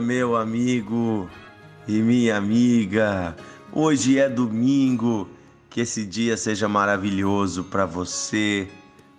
meu amigo e minha amiga. Hoje é domingo. Que esse dia seja maravilhoso para você,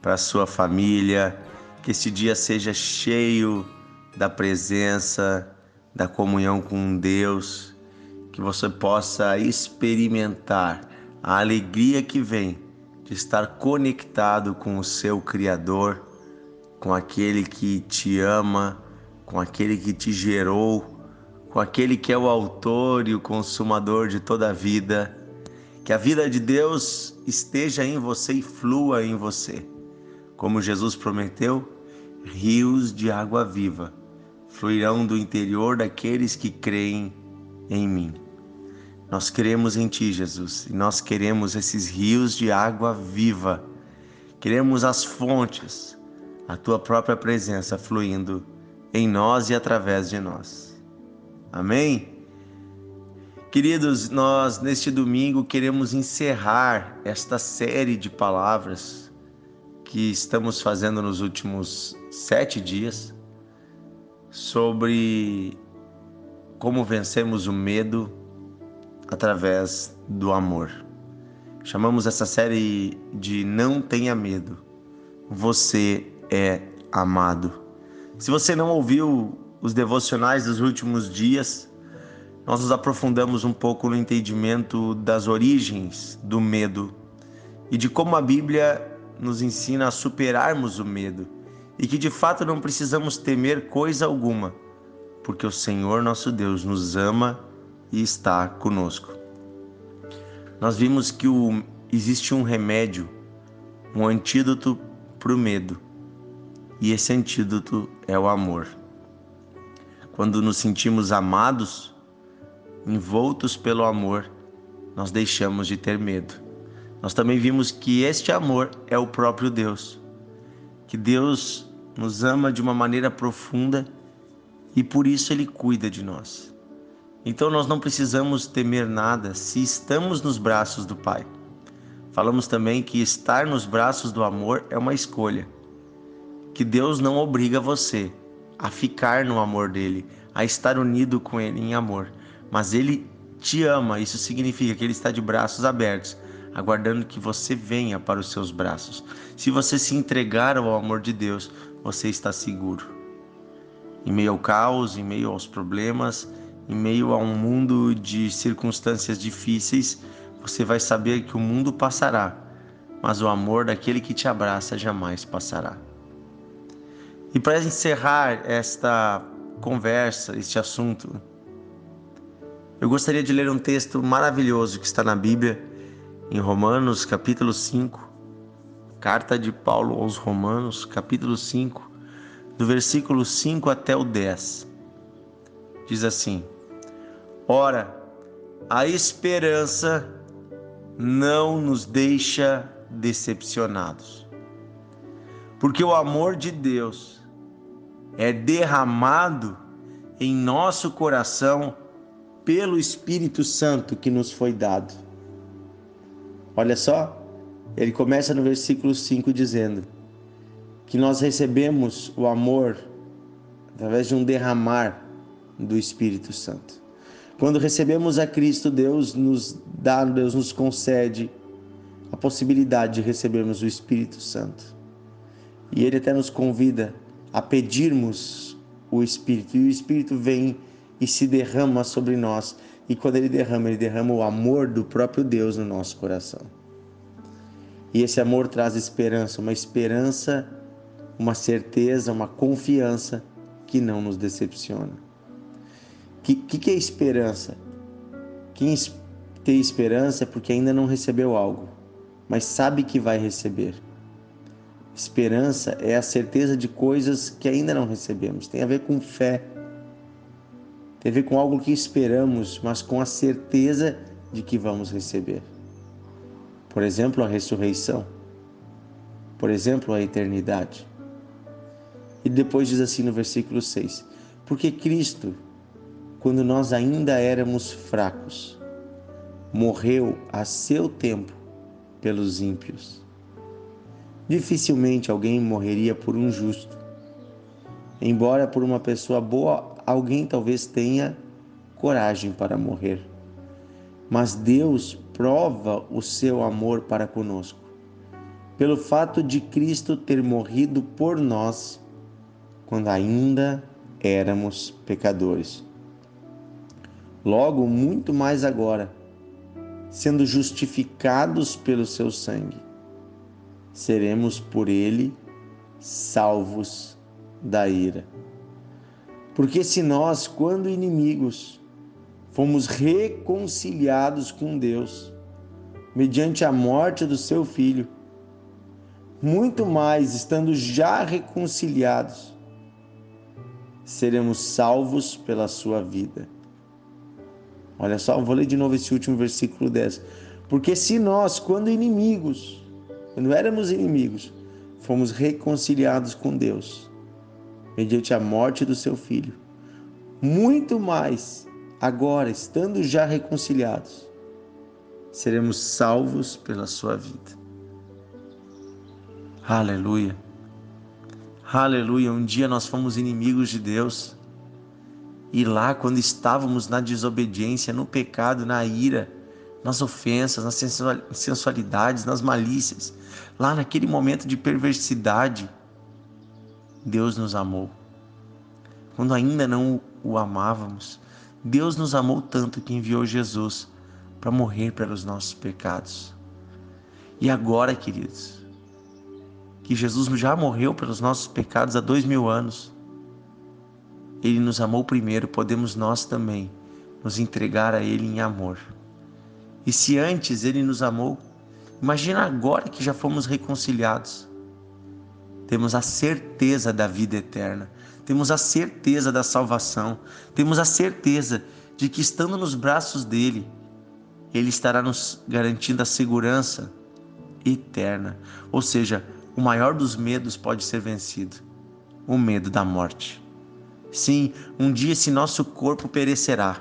para sua família. Que esse dia seja cheio da presença, da comunhão com Deus. Que você possa experimentar a alegria que vem de estar conectado com o seu Criador, com aquele que te ama com aquele que te gerou, com aquele que é o autor e o consumador de toda a vida. Que a vida de Deus esteja em você e flua em você. Como Jesus prometeu, rios de água viva fluirão do interior daqueles que creem em mim. Nós cremos em Ti, Jesus, e nós queremos esses rios de água viva. Queremos as fontes, a Tua própria presença fluindo em nós e através de nós. Amém? Queridos, nós neste domingo queremos encerrar esta série de palavras que estamos fazendo nos últimos sete dias sobre como vencemos o medo através do amor. Chamamos essa série de Não Tenha Medo. Você é amado. Se você não ouviu os devocionais dos últimos dias, nós nos aprofundamos um pouco no entendimento das origens do medo e de como a Bíblia nos ensina a superarmos o medo e que de fato não precisamos temer coisa alguma, porque o Senhor nosso Deus nos ama e está conosco. Nós vimos que o, existe um remédio, um antídoto para o medo e esse antídoto é o amor. Quando nos sentimos amados, envoltos pelo amor, nós deixamos de ter medo. Nós também vimos que este amor é o próprio Deus, que Deus nos ama de uma maneira profunda e por isso Ele cuida de nós. Então nós não precisamos temer nada se estamos nos braços do Pai. Falamos também que estar nos braços do amor é uma escolha que Deus não obriga você a ficar no amor dele, a estar unido com ele em amor, mas ele te ama. Isso significa que ele está de braços abertos, aguardando que você venha para os seus braços. Se você se entregar ao amor de Deus, você está seguro. Em meio ao caos, em meio aos problemas, em meio a um mundo de circunstâncias difíceis, você vai saber que o mundo passará, mas o amor daquele que te abraça jamais passará. E para encerrar esta conversa, este assunto, eu gostaria de ler um texto maravilhoso que está na Bíblia, em Romanos, capítulo 5, carta de Paulo aos Romanos, capítulo 5, do versículo 5 até o 10. Diz assim: Ora, a esperança não nos deixa decepcionados, porque o amor de Deus é derramado em nosso coração pelo Espírito Santo que nos foi dado. Olha só, ele começa no versículo 5 dizendo que nós recebemos o amor através de um derramar do Espírito Santo. Quando recebemos a Cristo, Deus nos dá, Deus nos concede a possibilidade de recebermos o Espírito Santo. E ele até nos convida a pedirmos o Espírito, e o Espírito vem e se derrama sobre nós. E quando ele derrama, ele derrama o amor do próprio Deus no nosso coração. E esse amor traz esperança, uma esperança, uma certeza, uma confiança que não nos decepciona. O que, que, é esperança? Quem tem esperança é porque ainda não recebeu algo, mas sabe que vai receber. Esperança é a certeza de coisas que ainda não recebemos. Tem a ver com fé. Tem a ver com algo que esperamos, mas com a certeza de que vamos receber. Por exemplo, a ressurreição. Por exemplo, a eternidade. E depois diz assim no versículo 6: Porque Cristo, quando nós ainda éramos fracos, morreu a seu tempo pelos ímpios. Dificilmente alguém morreria por um justo. Embora por uma pessoa boa alguém talvez tenha coragem para morrer. Mas Deus prova o seu amor para conosco, pelo fato de Cristo ter morrido por nós quando ainda éramos pecadores. Logo, muito mais agora, sendo justificados pelo seu sangue, seremos por ele salvos da ira. Porque se nós, quando inimigos, fomos reconciliados com Deus, mediante a morte do seu filho, muito mais estando já reconciliados, seremos salvos pela sua vida. Olha só, vou ler de novo esse último versículo 10. Porque se nós, quando inimigos, quando éramos inimigos, fomos reconciliados com Deus, mediante a morte do seu filho, muito mais, agora, estando já reconciliados, seremos salvos pela sua vida. Aleluia. Aleluia. Um dia nós fomos inimigos de Deus. E lá, quando estávamos na desobediência, no pecado, na ira, nas ofensas, nas sensualidades, nas malícias, lá naquele momento de perversidade, Deus nos amou. Quando ainda não o amávamos, Deus nos amou tanto que enviou Jesus para morrer pelos nossos pecados. E agora, queridos, que Jesus já morreu pelos nossos pecados há dois mil anos, ele nos amou primeiro, podemos nós também nos entregar a Ele em amor. E se antes Ele nos amou, imagina agora que já fomos reconciliados. Temos a certeza da vida eterna, temos a certeza da salvação, temos a certeza de que estando nos braços dele, ele estará nos garantindo a segurança eterna. Ou seja, o maior dos medos pode ser vencido o medo da morte. Sim, um dia esse nosso corpo perecerá.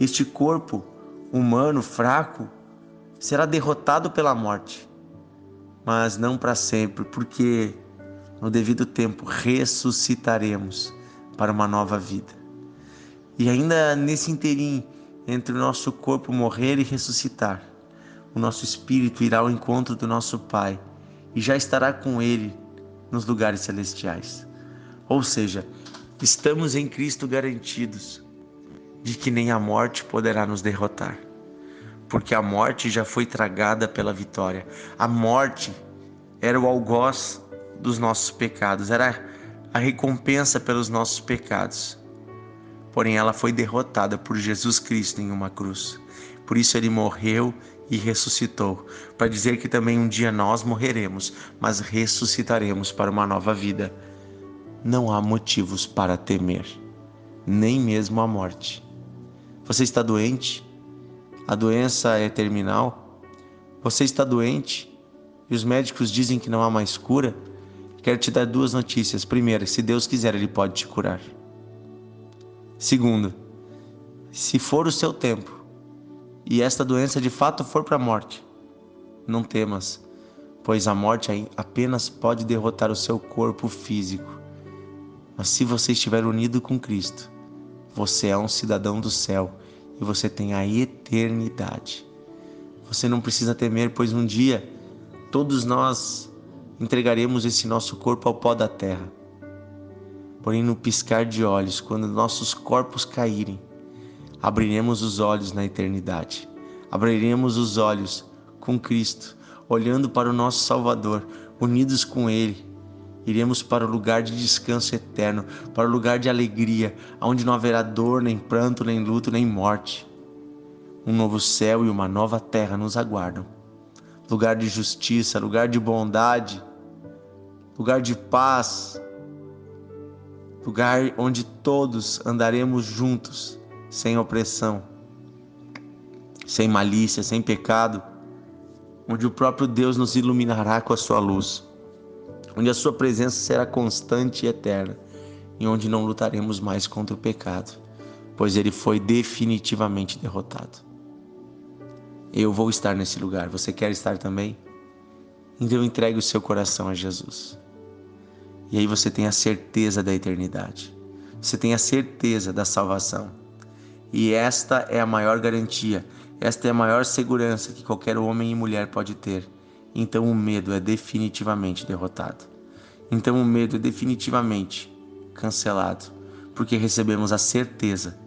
Este corpo humano fraco será derrotado pela morte, mas não para sempre, porque no devido tempo ressuscitaremos para uma nova vida. E ainda nesse interim entre o nosso corpo morrer e ressuscitar, o nosso espírito irá ao encontro do nosso Pai e já estará com ele nos lugares celestiais. Ou seja, Estamos em Cristo garantidos de que nem a morte poderá nos derrotar, porque a morte já foi tragada pela vitória. A morte era o algoz dos nossos pecados, era a recompensa pelos nossos pecados. Porém, ela foi derrotada por Jesus Cristo em uma cruz. Por isso ele morreu e ressuscitou, para dizer que também um dia nós morreremos, mas ressuscitaremos para uma nova vida não há motivos para temer, nem mesmo a morte. Você está doente? A doença é terminal? Você está doente e os médicos dizem que não há mais cura? Quero te dar duas notícias. Primeira, se Deus quiser, Ele pode te curar. Segundo, se for o seu tempo e esta doença de fato for para a morte, não temas, pois a morte apenas pode derrotar o seu corpo físico mas se você estiver unido com Cristo, você é um cidadão do céu e você tem a eternidade. Você não precisa temer, pois um dia todos nós entregaremos esse nosso corpo ao pó da terra. Porém, no piscar de olhos, quando nossos corpos caírem, abriremos os olhos na eternidade. Abriremos os olhos com Cristo, olhando para o nosso Salvador, unidos com Ele Iremos para o lugar de descanso eterno, para o lugar de alegria, onde não haverá dor, nem pranto, nem luto, nem morte. Um novo céu e uma nova terra nos aguardam. Lugar de justiça, lugar de bondade, lugar de paz, lugar onde todos andaremos juntos, sem opressão, sem malícia, sem pecado, onde o próprio Deus nos iluminará com a sua luz onde a Sua presença será constante e eterna, e onde não lutaremos mais contra o pecado, pois ele foi definitivamente derrotado. Eu vou estar nesse lugar, você quer estar também? Então entregue o seu coração a Jesus. E aí você tem a certeza da eternidade. você tem a certeza da salvação. E esta é a maior garantia, esta é a maior segurança que qualquer homem e mulher pode ter. Então o medo é definitivamente derrotado. Então o medo é definitivamente cancelado, porque recebemos a certeza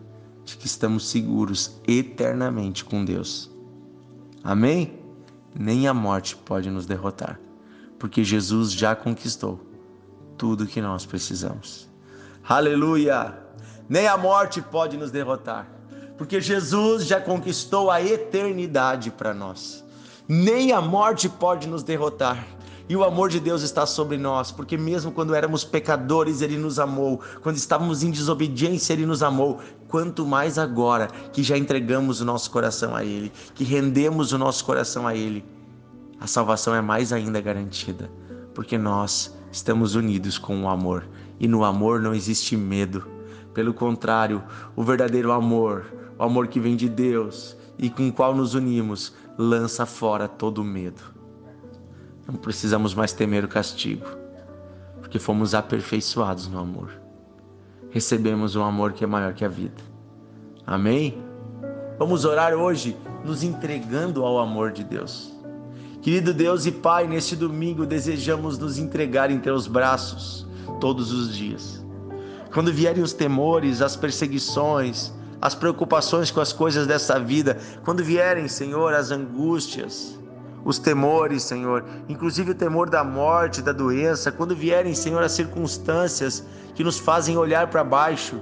de que estamos seguros eternamente com Deus. Amém? Nem a morte pode nos derrotar, porque Jesus já conquistou tudo o que nós precisamos. Aleluia! Nem a morte pode nos derrotar, porque Jesus já conquistou a eternidade para nós. Nem a morte pode nos derrotar, e o amor de Deus está sobre nós, porque mesmo quando éramos pecadores, Ele nos amou. Quando estávamos em desobediência, Ele nos amou. Quanto mais agora que já entregamos o nosso coração a Ele, que rendemos o nosso coração a Ele, a salvação é mais ainda garantida, porque nós estamos unidos com o amor. E no amor não existe medo. Pelo contrário, o verdadeiro amor, o amor que vem de Deus e com o qual nos unimos, lança fora todo medo. Não precisamos mais temer o castigo, porque fomos aperfeiçoados no amor. Recebemos um amor que é maior que a vida. Amém? Vamos orar hoje nos entregando ao amor de Deus. Querido Deus e Pai, neste domingo desejamos nos entregar em teus braços todos os dias. Quando vierem os temores, as perseguições, as preocupações com as coisas dessa vida, quando vierem, Senhor, as angústias, os temores, Senhor, inclusive o temor da morte, da doença, quando vierem, Senhor, as circunstâncias que nos fazem olhar para baixo,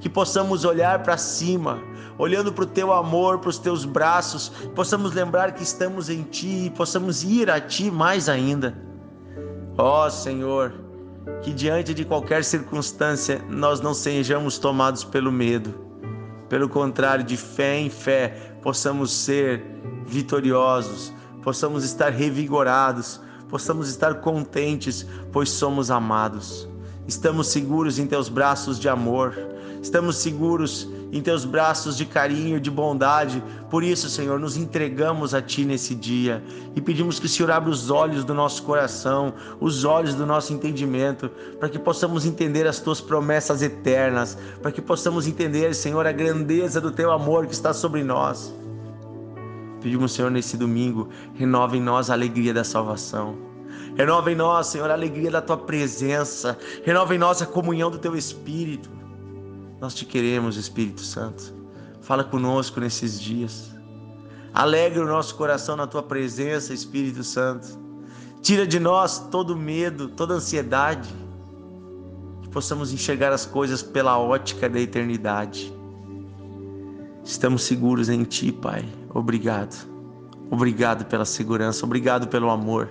que possamos olhar para cima, olhando para o teu amor, para os teus braços, possamos lembrar que estamos em ti e possamos ir a ti mais ainda. Ó oh, Senhor, que diante de qualquer circunstância nós não sejamos tomados pelo medo. Pelo contrário, de fé em fé, possamos ser vitoriosos, possamos estar revigorados, possamos estar contentes, pois somos amados. Estamos seguros em teus braços de amor, estamos seguros em teus braços de carinho, de bondade. Por isso, Senhor, nos entregamos a Ti nesse dia e pedimos que o Senhor abra os olhos do nosso coração, os olhos do nosso entendimento, para que possamos entender as Tuas promessas eternas, para que possamos entender, Senhor, a grandeza do Teu amor que está sobre nós. Pedimos, Senhor, nesse domingo, renova em nós a alegria da salvação. Renova em nós, Senhor, a alegria da tua presença. Renova em nós a comunhão do teu Espírito. Nós te queremos, Espírito Santo. Fala conosco nesses dias. Alegra o nosso coração na tua presença, Espírito Santo. Tira de nós todo medo, toda ansiedade. Que possamos enxergar as coisas pela ótica da eternidade. Estamos seguros em Ti, Pai. Obrigado. Obrigado pela segurança, obrigado pelo amor.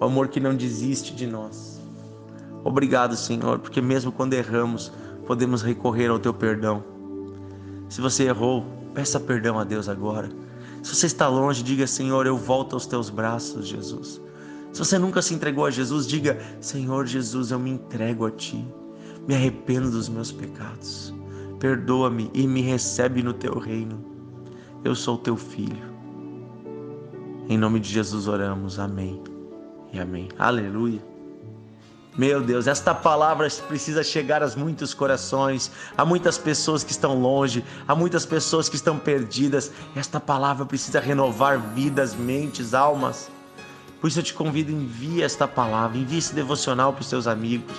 O amor que não desiste de nós. Obrigado, Senhor, porque mesmo quando erramos, podemos recorrer ao Teu perdão. Se você errou, peça perdão a Deus agora. Se você está longe, diga: Senhor, eu volto aos Teus braços, Jesus. Se você nunca se entregou a Jesus, diga: Senhor Jesus, eu me entrego a Ti. Me arrependo dos meus pecados perdoa-me e me recebe no teu reino. Eu sou teu filho. Em nome de Jesus oramos. Amém. E amém. Aleluia. Meu Deus, esta palavra precisa chegar a muitos corações, a muitas pessoas que estão longe, a muitas pessoas que estão perdidas. Esta palavra precisa renovar vidas, mentes, almas. Por isso eu te convido, envie esta palavra, envie esse devocional para os seus amigos.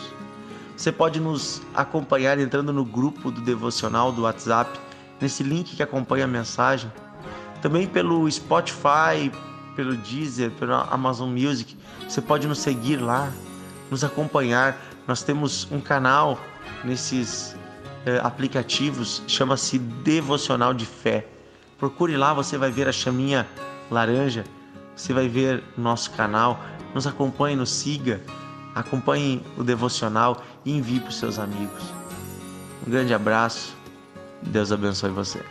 Você pode nos acompanhar entrando no grupo do devocional do WhatsApp, nesse link que acompanha a mensagem. Também pelo Spotify, pelo Deezer, pelo Amazon Music. Você pode nos seguir lá, nos acompanhar. Nós temos um canal nesses eh, aplicativos, chama-se Devocional de Fé. Procure lá, você vai ver a chaminha laranja, você vai ver nosso canal. Nos acompanhe, nos siga acompanhe o devocional e envie para os seus amigos. Um grande abraço, Deus abençoe você.